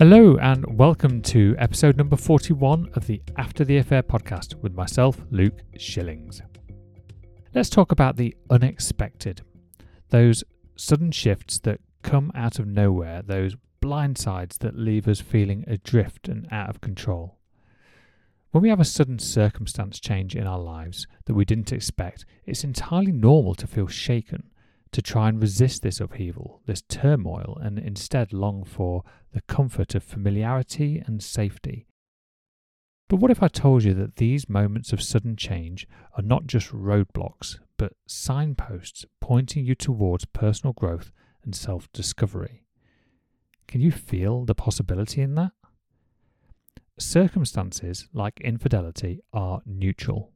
Hello, and welcome to episode number 41 of the After the Affair podcast with myself, Luke Shillings. Let's talk about the unexpected, those sudden shifts that come out of nowhere, those blindsides that leave us feeling adrift and out of control. When we have a sudden circumstance change in our lives that we didn't expect, it's entirely normal to feel shaken to try and resist this upheaval, this turmoil, and instead long for the comfort of familiarity and safety. But what if I told you that these moments of sudden change are not just roadblocks, but signposts pointing you towards personal growth and self discovery? Can you feel the possibility in that? Circumstances like infidelity are neutral.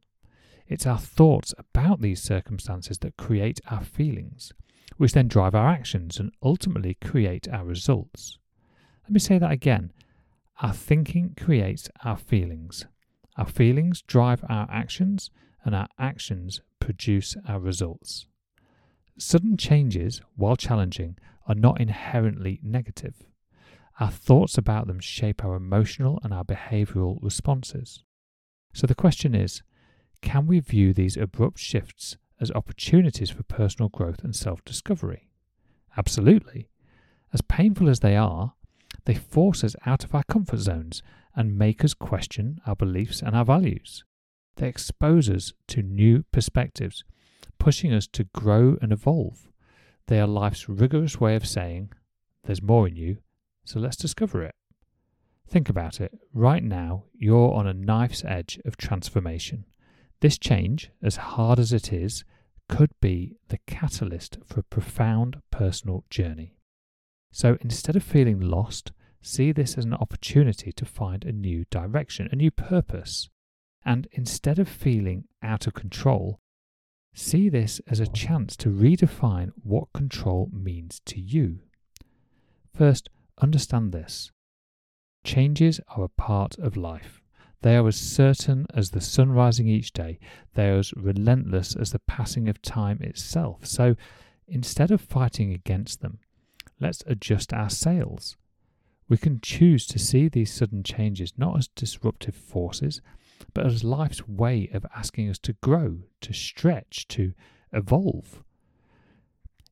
It's our thoughts about these circumstances that create our feelings, which then drive our actions and ultimately create our results. Let me say that again. Our thinking creates our feelings. Our feelings drive our actions, and our actions produce our results. Sudden changes, while challenging, are not inherently negative. Our thoughts about them shape our emotional and our behavioural responses. So the question is can we view these abrupt shifts as opportunities for personal growth and self discovery? Absolutely. As painful as they are, they force us out of our comfort zones and make us question our beliefs and our values. They expose us to new perspectives, pushing us to grow and evolve. They are life's rigorous way of saying, There's more in you, so let's discover it. Think about it. Right now, you're on a knife's edge of transformation. This change, as hard as it is, could be the catalyst for a profound personal journey. So instead of feeling lost, see this as an opportunity to find a new direction, a new purpose. And instead of feeling out of control, see this as a chance to redefine what control means to you. First, understand this changes are a part of life. They are as certain as the sun rising each day. They are as relentless as the passing of time itself. So instead of fighting against them, let's adjust our sails. We can choose to see these sudden changes not as disruptive forces, but as life's way of asking us to grow, to stretch, to evolve.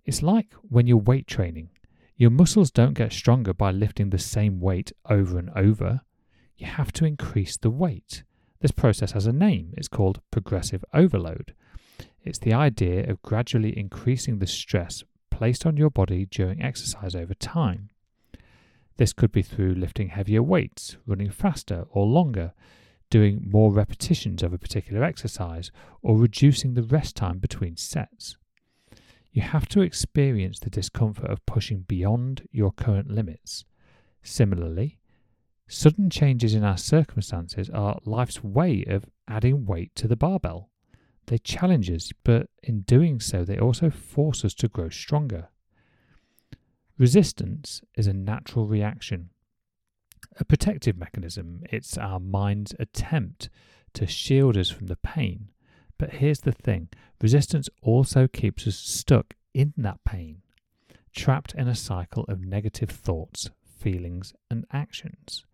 It's like when you're weight training. Your muscles don't get stronger by lifting the same weight over and over you have to increase the weight. This process has a name. It's called progressive overload. It's the idea of gradually increasing the stress placed on your body during exercise over time. This could be through lifting heavier weights, running faster or longer, doing more repetitions of a particular exercise, or reducing the rest time between sets. You have to experience the discomfort of pushing beyond your current limits. Similarly, Sudden changes in our circumstances are life's way of adding weight to the barbell. They challenge us, but in doing so, they also force us to grow stronger. Resistance is a natural reaction, a protective mechanism. It's our mind's attempt to shield us from the pain. But here's the thing resistance also keeps us stuck in that pain, trapped in a cycle of negative thoughts, feelings, and actions.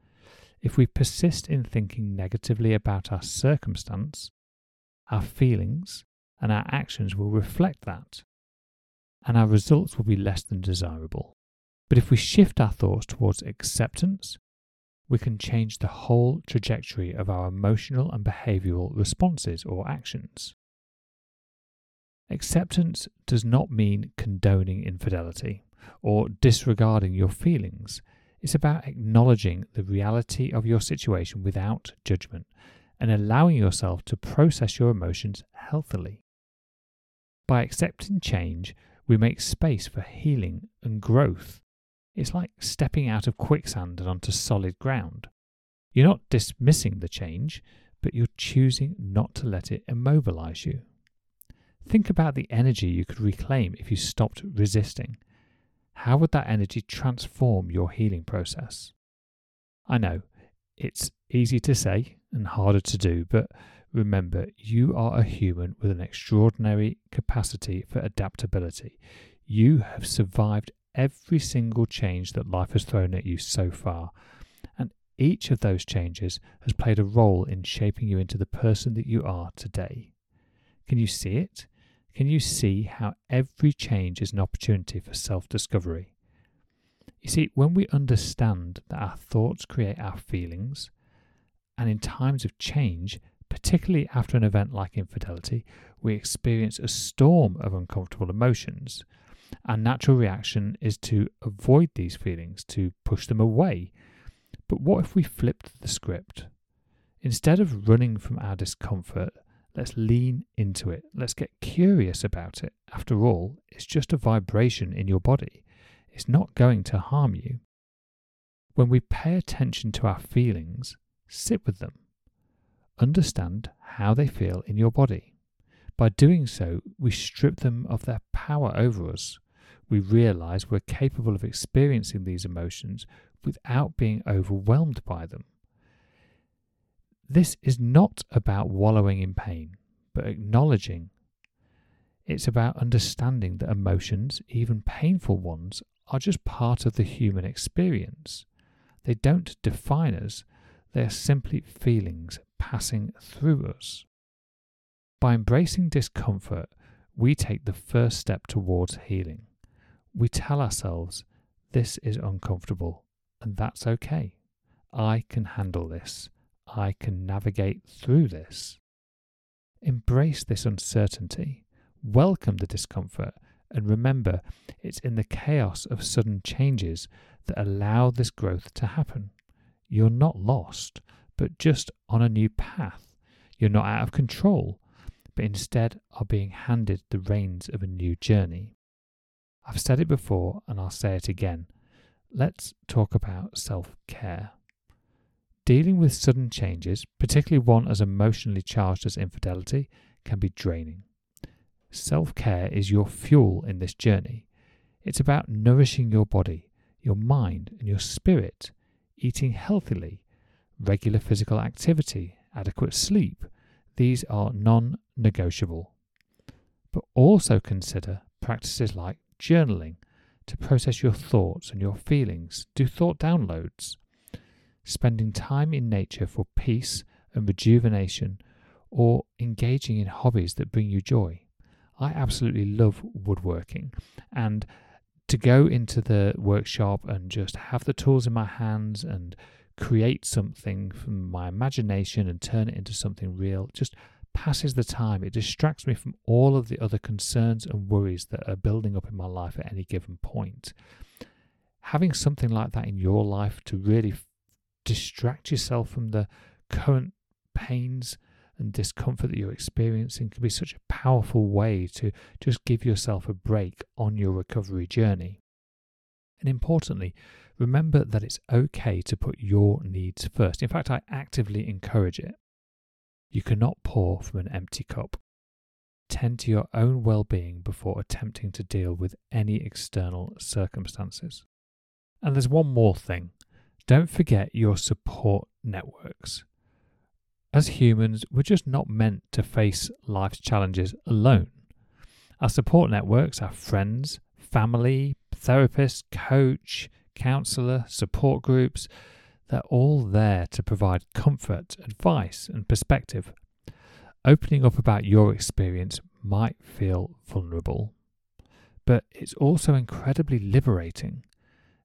If we persist in thinking negatively about our circumstance, our feelings and our actions will reflect that, and our results will be less than desirable. But if we shift our thoughts towards acceptance, we can change the whole trajectory of our emotional and behavioral responses or actions. Acceptance does not mean condoning infidelity or disregarding your feelings. It's about acknowledging the reality of your situation without judgment and allowing yourself to process your emotions healthily. By accepting change, we make space for healing and growth. It's like stepping out of quicksand and onto solid ground. You're not dismissing the change, but you're choosing not to let it immobilize you. Think about the energy you could reclaim if you stopped resisting. How would that energy transform your healing process? I know it's easy to say and harder to do, but remember, you are a human with an extraordinary capacity for adaptability. You have survived every single change that life has thrown at you so far, and each of those changes has played a role in shaping you into the person that you are today. Can you see it? Can you see how every change is an opportunity for self discovery? You see, when we understand that our thoughts create our feelings, and in times of change, particularly after an event like infidelity, we experience a storm of uncomfortable emotions. Our natural reaction is to avoid these feelings, to push them away. But what if we flipped the script? Instead of running from our discomfort, let's lean into it. Let's get curious about it. After all, it's just a vibration in your body. It's not going to harm you. When we pay attention to our feelings, sit with them. Understand how they feel in your body. By doing so, we strip them of their power over us. We realize we're capable of experiencing these emotions without being overwhelmed by them. This is not about wallowing in pain, but acknowledging. It's about understanding that emotions, even painful ones, are just part of the human experience. They don't define us, they are simply feelings passing through us. By embracing discomfort, we take the first step towards healing. We tell ourselves, this is uncomfortable, and that's okay. I can handle this. I can navigate through this. Embrace this uncertainty. Welcome the discomfort and remember, it's in the chaos of sudden changes that allow this growth to happen. You're not lost, but just on a new path. You're not out of control, but instead are being handed the reins of a new journey. I've said it before and I'll say it again. Let's talk about self care. Dealing with sudden changes, particularly one as emotionally charged as infidelity, can be draining. Self care is your fuel in this journey. It's about nourishing your body, your mind, and your spirit, eating healthily, regular physical activity, adequate sleep. These are non negotiable. But also consider practices like journaling to process your thoughts and your feelings, do thought downloads, spending time in nature for peace and rejuvenation, or engaging in hobbies that bring you joy. I absolutely love woodworking and to go into the workshop and just have the tools in my hands and create something from my imagination and turn it into something real just passes the time. It distracts me from all of the other concerns and worries that are building up in my life at any given point. Having something like that in your life to really distract yourself from the current pains and discomfort that you're experiencing can be such a powerful way to just give yourself a break on your recovery journey. And importantly, remember that it's okay to put your needs first. In fact, I actively encourage it. You cannot pour from an empty cup. Tend to your own well being before attempting to deal with any external circumstances. And there's one more thing don't forget your support networks. As humans, we're just not meant to face life's challenges alone. Our support networks, our friends, family, therapist, coach, counselor, support groups, they're all there to provide comfort, advice, and perspective. Opening up about your experience might feel vulnerable, but it's also incredibly liberating.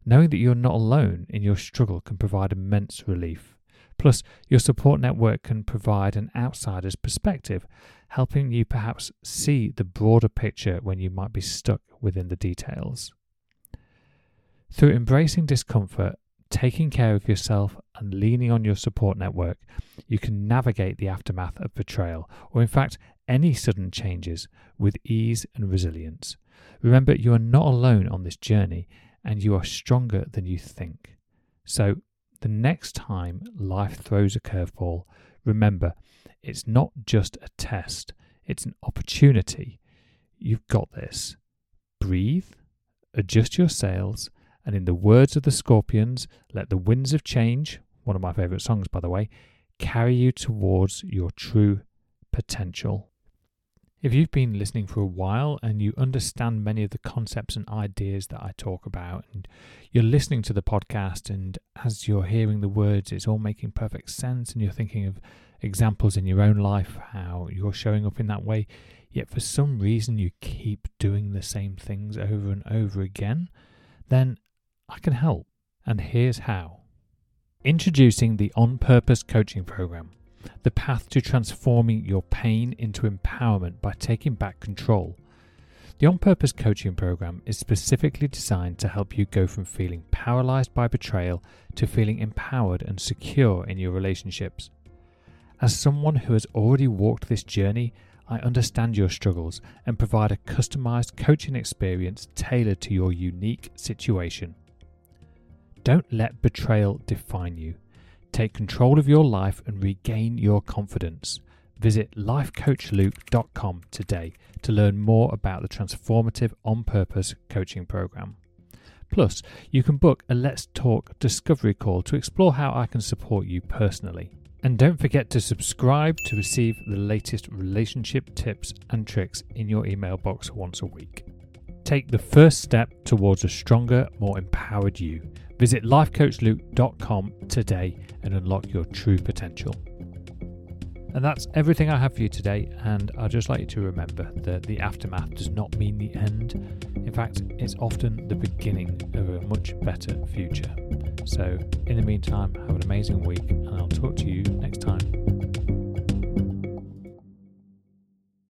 Knowing that you're not alone in your struggle can provide immense relief. Plus, your support network can provide an outsider's perspective, helping you perhaps see the broader picture when you might be stuck within the details. Through embracing discomfort, taking care of yourself, and leaning on your support network, you can navigate the aftermath of betrayal, or in fact, any sudden changes, with ease and resilience. Remember, you are not alone on this journey, and you are stronger than you think. So, the next time life throws a curveball, remember it's not just a test, it's an opportunity. You've got this. Breathe, adjust your sails, and in the words of the Scorpions, let the winds of change, one of my favourite songs by the way, carry you towards your true potential. If you've been listening for a while and you understand many of the concepts and ideas that I talk about, and you're listening to the podcast, and as you're hearing the words, it's all making perfect sense, and you're thinking of examples in your own life, how you're showing up in that way, yet for some reason you keep doing the same things over and over again, then I can help. And here's how. Introducing the On Purpose Coaching Program, the path to transforming your pain into empowerment by taking back control. The On Purpose Coaching Program is specifically designed to help you go from feeling paralyzed by betrayal to feeling empowered and secure in your relationships. As someone who has already walked this journey, I understand your struggles and provide a customized coaching experience tailored to your unique situation. Don't let betrayal define you. Take control of your life and regain your confidence. Visit lifecoachluke.com today to learn more about the transformative on purpose coaching program. Plus, you can book a Let's Talk discovery call to explore how I can support you personally. And don't forget to subscribe to receive the latest relationship tips and tricks in your email box once a week. Take the first step towards a stronger, more empowered you. Visit lifecoachluke.com today and unlock your true potential. And that's everything I have for you today. And I'd just like you to remember that the aftermath does not mean the end. In fact, it's often the beginning of a much better future. So, in the meantime, have an amazing week, and I'll talk to you next time.